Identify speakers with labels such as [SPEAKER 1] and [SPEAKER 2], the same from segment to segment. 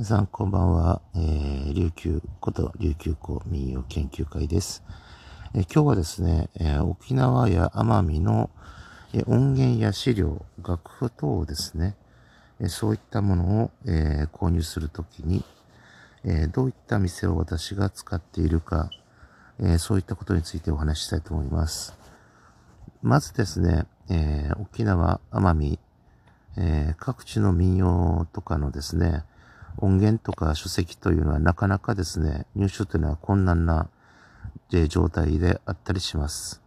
[SPEAKER 1] 皆さんこんばんは、えー、琉球こと琉球港民謡研究会です、えー、今日はですね、えー、沖縄や奄美の、え音源や資料、楽譜等をですね、えそういったものを、え購入するときに、えどういった店を私が使っているか、えそういったことについてお話ししたいと思います。まずですね、え沖縄、奄美、え各地の民謡とかのですね、音源とか書籍というのはなかなかですね、入手というのは困難な状態であったりします。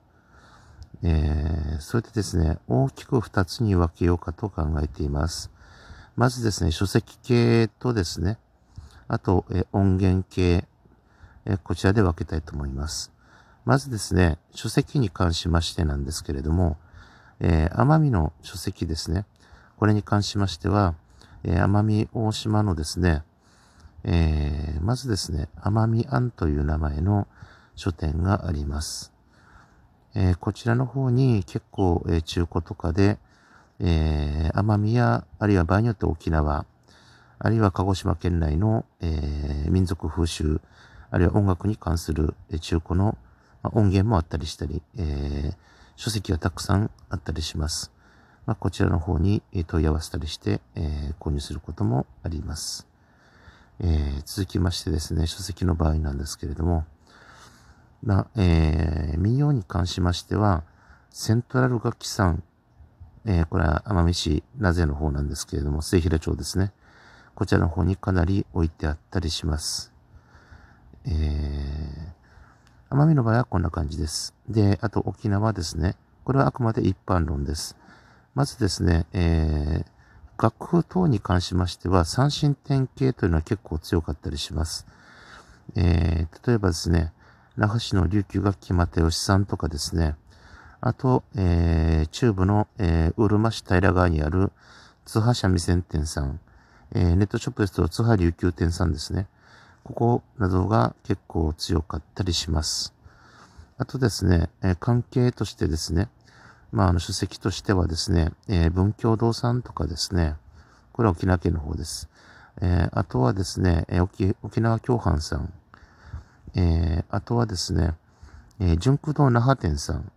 [SPEAKER 1] えー、それでですね、大きく二つに分けようかと考えています。まずですね、書籍系とですね、あと、え音源系、えこちらで分けたいと思います。まずですね、書籍に関しましてなんですけれども、えー、奄美の書籍ですね。これに関しましては、えー、奄美大島のですね、えー、まずですね、奄美庵という名前の書店があります。えー、こちらの方に結構、え、中古とかで、えー、奄美や、あるいは場合によって沖縄、あるいは鹿児島県内の、え、民族風習、あるいは音楽に関する、え、中古の、ま、音源もあったりしたり、え、書籍がたくさんあったりします。まあ、こちらの方に問い合わせたりして、えー、購入することもあります。えー、続きましてですね、書籍の場合なんですけれども、な、えー、民謡に関しましては、セントラル楽器さん、えー、これは奄美市名瀬の方なんですけれども、末平町ですね。こちらの方にかなり置いてあったりします。えー、奄美の場合はこんな感じです。で、あと沖縄ですね。これはあくまで一般論です。まずですね、えー、楽譜等に関しましては、三振典型というのは結構強かったりします。えー、例えばですね、那覇市の琉球楽器又吉さんとかですね、あと、えー、中部の、えー、うるま市平川にある津波三味線店さん、えー、ネットショップですと津波琉球店さんですね。ここなどが結構強かったりします。あとですね、えー、関係としてですね、まあ、あの、書籍としてはですね、えー、文教堂さんとかですね、これは沖縄県の方です。えー、あとはですね、えー、沖縄共犯さん、えー、あとはですね、えー、純駆堂那覇店さん、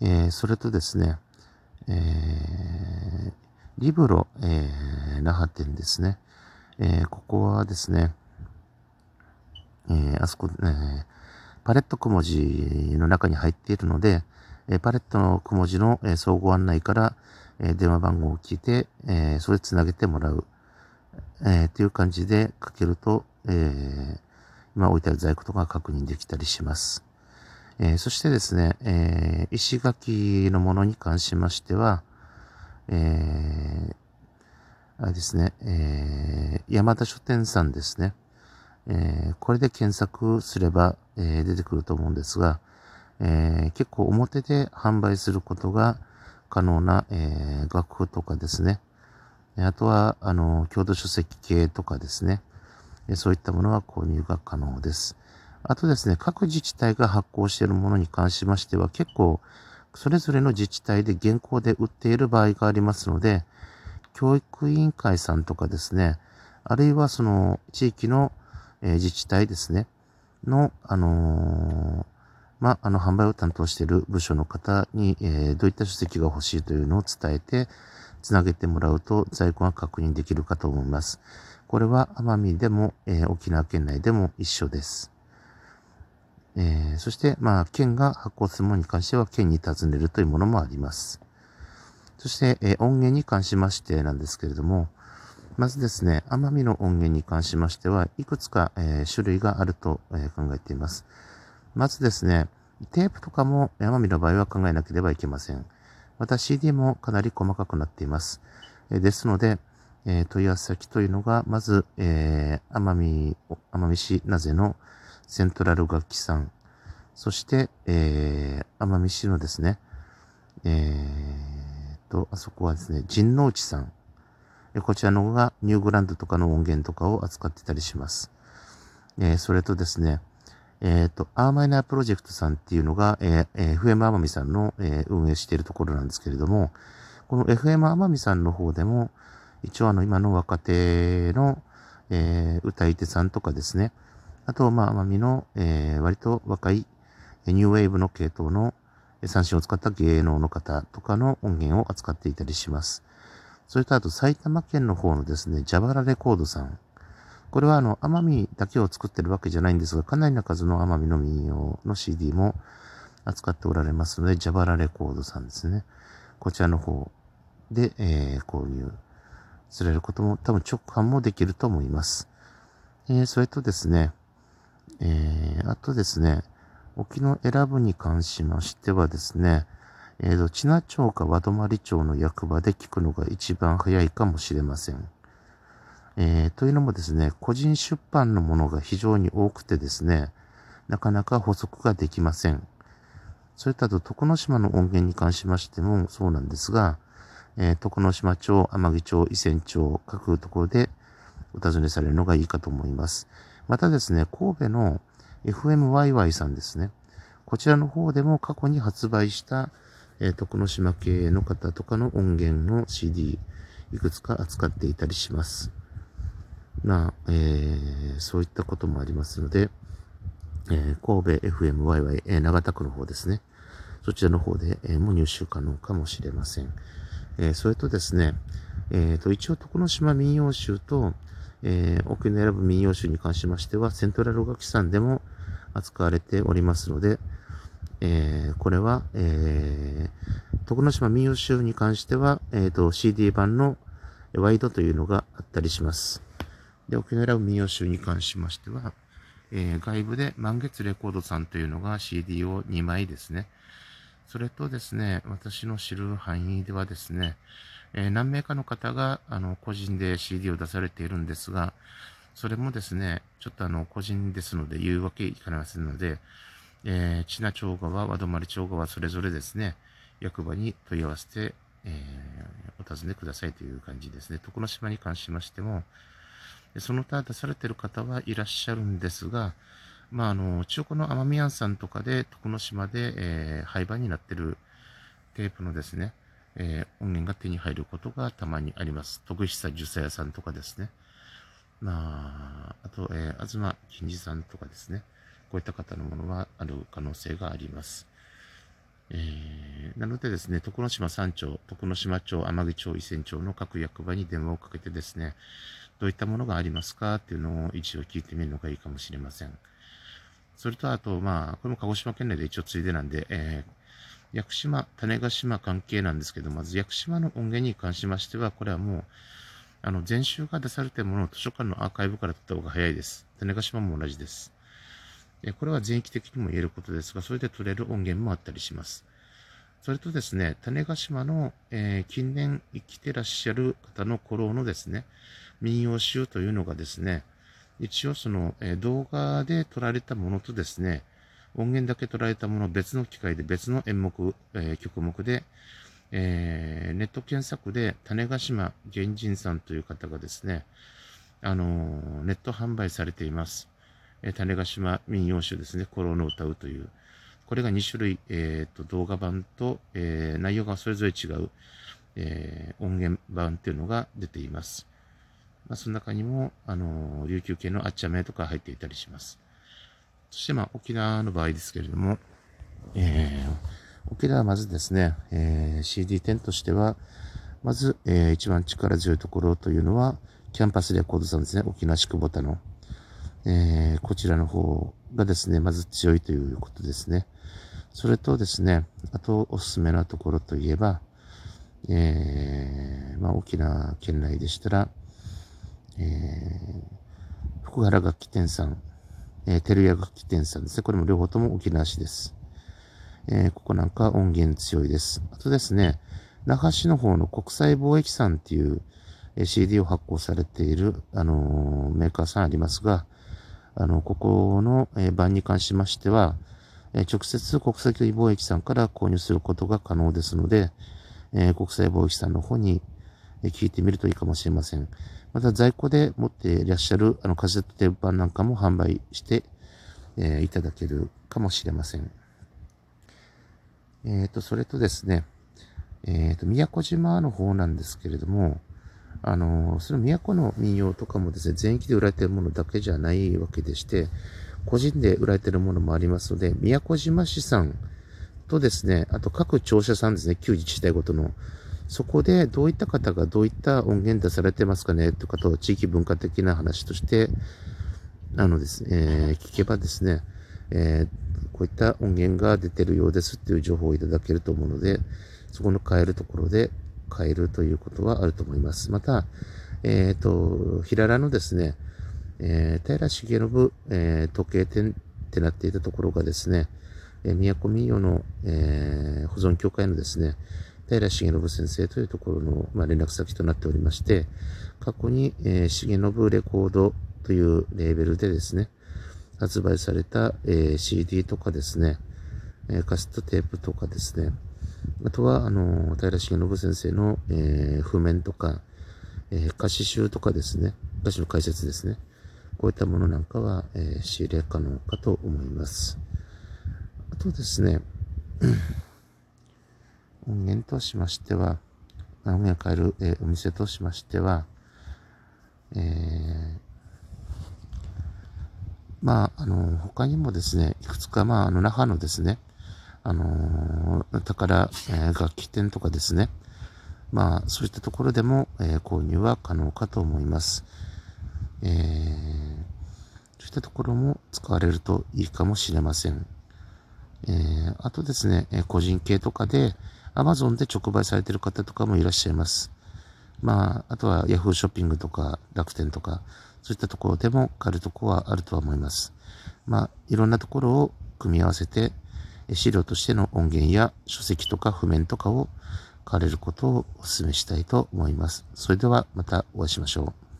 [SPEAKER 1] えー、それとですね、えー、リブロ、えー、那覇店ですね。えー、ここはですね、えー、あそこ、えー、パレット小文字の中に入っているので、えパレットの小文字の、え総合案内から、え電話番号を聞いて、えそれつなげてもらう、えという感じでかけると、え今置いてある在庫とか確認できたりします。えそしてですね、え石垣のものに関しましては、えあれですね、え山田書店さんですね。えこれで検索すれば、え出てくると思うんですが、えー、結構表で販売することが可能な、えー、楽譜とかですね。あとは、あの、郷土書籍系とかですね。そういったものは購入が可能です。あとですね、各自治体が発行しているものに関しましては結構それぞれの自治体で現行で売っている場合がありますので、教育委員会さんとかですね、あるいはその地域の、え、自治体ですね、の、あのまあ、あの、販売を担当している部署の方に、えー、どういった書籍が欲しいというのを伝えて、つなげてもらうと在庫が確認できるかと思います。これは奄美でも、えー、沖縄県内でも一緒です。えー、そして、まあ、県が発行するものに関しては、県に尋ねるというものもあります。そして、えー、音源に関しましてなんですけれども、まずですね、奄美の音源に関しましては、いくつか、えー、種類があると、え考えています。まずですね、テープとかも奄美の場合は考えなければいけません。また CD もかなり細かくなっています。えですので、え問い合わせ先というのが、まず、えー、奄美、奄美市なぜのセントラル楽器さん、そして、えー、奄美市のですね、えー、と、あそこはですね、神農地さん。こちらの方がニューグランドとかの音源とかを扱ってたりします。えー、それとですね、えっ、ー、と、アーマイナープロジェクトさんっていうのが、えー、FM 奄美さんの、えー、運営しているところなんですけれども、この FM 奄美さんの方でも、一応あの、今の若手の、えー、歌い手さんとかですね。あと、まあ、奄美の、えー、割と若い、ニューウェーブの系統の三振を使った芸能の方とかの音源を扱っていたりします。それとあと埼玉県の方のですね、ジャバラレコードさん。これはあの、奄美だけを作ってるわけじゃないんですが、かなりな数の奄美の民謡の CD も扱っておられますので、ジャバラレコードさんですね。こちらの方で、えー、購入されることも多分直販もできると思います。えー、それとですね、えー、あとですね、沖の選ぶに関しましてはですね、えーと、千奈町か和泊町の役場で聞くのが一番早いかもしれません。えー、というのもですね、個人出版のものが非常に多くてですね、なかなか補足ができません。それとあと、徳之島の音源に関しましてもそうなんですが、えー、徳之島町、天城町、伊仙町、各ところでお尋ねされるのがいいかと思います。またですね、神戸の FMYY さんですね。こちらの方でも過去に発売した、えー、徳之島系の方とかの音源の CD、いくつか扱っていたりします。まあ、えー、そういったこともありますので、えー、神戸 FMYY、えー、長田区の方ですね。そちらの方で、えー、も入手可能かもしれません。えー、それとですね、えー、と、一応、徳之島民謡集と、えー、奥に選ぶ民謡集に関しましては、セントラル楽器さんでも扱われておりますので、えー、これは、えー、徳之島民謡集に関しては、えー、と、CD 版のワイドというのがあったりします。で、沖縄選ぶ民謡集に関しましては、えー、外部で満月レコードさんというのが CD を2枚ですね。それとですね、私の知る範囲ではですね、えー、何名かの方が、あの、個人で CD を出されているんですが、それもですね、ちょっとあの、個人ですので言うわけいかませんので、えー、千奈町側、和泊町側、それぞれですね、役場に問い合わせて、えー、お尋ねくださいという感じですね。徳之島に関しましても、その他出されている方はいらっしゃるんですが、まあ、あの、中古の奄美庵さんとかで、徳之島で、えー、廃盤になっているテープのですね、えー、音源が手に入ることがたまにあります。徳久樹佐屋さんとかですね。まあ、あと、えー、東金次さんとかですね。こういった方のものはある可能性があります。えー、なのでですね、徳之島山町、徳之島町、天城町、伊仙町の各役場に電話をかけてですね、どういったものがありますかっていうのを一応聞いてみるのがいいかもしれません。それと、あと、まあ、これも鹿児島県内で一応ついでなんで、えー屋久島、種子島関係なんですけど、まず屋久島の音源に関しましては、これはもう、あの、前週が出されているものを図書館のアーカイブから取った方が早いです。種子島も同じです。えこれは全域的にも言えることですが、それで取れる音源もあったりします。それとですね、種子島の、えー、近年生きてらっしゃる方の頃のですね、民謡集というのがですね、一応その、えー、動画で撮られたものとですね、音源だけ捉えたものを別の機械で別の演目、えー、曲目で、えー、ネット検索で種子島原人さんという方がですね、あのー、ネット販売されています。えー、種子島民謡集ですね、コロの歌うという。これが2種類、えーと、動画版と、えー、内容がそれぞれ違う、えー、音源版っていうのが出ています。まあ、その中にも、あの、琉球系のあっちゃめとか入っていたりします。そしてまあ沖縄の場合ですけれども、えー、沖縄はまずですね、えー、CD10 としては、まず、えー、一番力強いところというのは、キャンパスレコードさんですね、沖縄宿ボタの。えー、こちらの方がですね、まず強いということですね。それとですね、あとおすすめなところといえば、えー、まあ、沖縄県内でしたら、えー、福原楽器店さん、えー、テルヤ楽器店さんですね。これも両方とも沖縄市です。えー、ここなんか音源強いです。あとですね、那覇市の方の国際貿易さんっていう、え、CD を発行されている、あの、メーカーさんありますが、あの、ここの、え、版に関しましては、え、直接国際貿易さんから購入することが可能ですので、え、国際貿易さんの方に、え聞いてみるといいかもしれません。また在庫で持っていらっしゃるあのカセットテープ版なんかも販売して、え、いただけるかもしれません。えっ、ー、と、それとですね、えっ、ー、と、宮古島の方なんですけれども、あの、その都の民謡とかもですね、全域で売られてるものだけじゃないわけでして、個人で売られてるものもありますので、宮古島市さんとですね、あと各庁舎さんですね、旧自治体ごとの、そこでどういった方がどういった音源出されてますかねということ地域文化的な話として、あのですね、えー、聞けばですね、えー、こういった音源が出てるようですっていう情報をいただけると思うので、そこの変えるところで変えるということはあると思います。また、えっ、ー、と、平良のですね、えー、平重信、えー、時計店ってなっていたところがですね、えー、都民謡の、えー、保存協会のですね、平重信先生というところの、まあ、連絡先となっておりまして、過去に、えー、重信レコードというレーベルでですね、発売された、えー、CD とかですね、え、カセットテープとかですね、あとは、あの、平重信先生の、え、譜面とか、えー、歌詞集とかですね、歌詞の解説ですね。こういったものなんかは、えー、仕入れ可能かと思います。あとですね、音源としましては、音源を変える、えー、お店としましては、えー、まあ、あの、他にもですね、いくつか、まあ、あの、那覇のですね、あのー、宝、えー、楽器店とかですね、まあ、そういったところでも、えー、購入は可能かと思います。えー、そういったところも使われるといいかもしれません。えー、あとですね、え個人系とかで Amazon で直売されてる方とかもいらっしゃいます。まあ、あとは Yahoo ショッピングとか楽天とか、そういったところでも買えるとこはあるとは思います。まあ、いろんなところを組み合わせて、資料としての音源や書籍とか譜面とかを買われることをお勧めしたいと思います。それではまたお会いしましょう。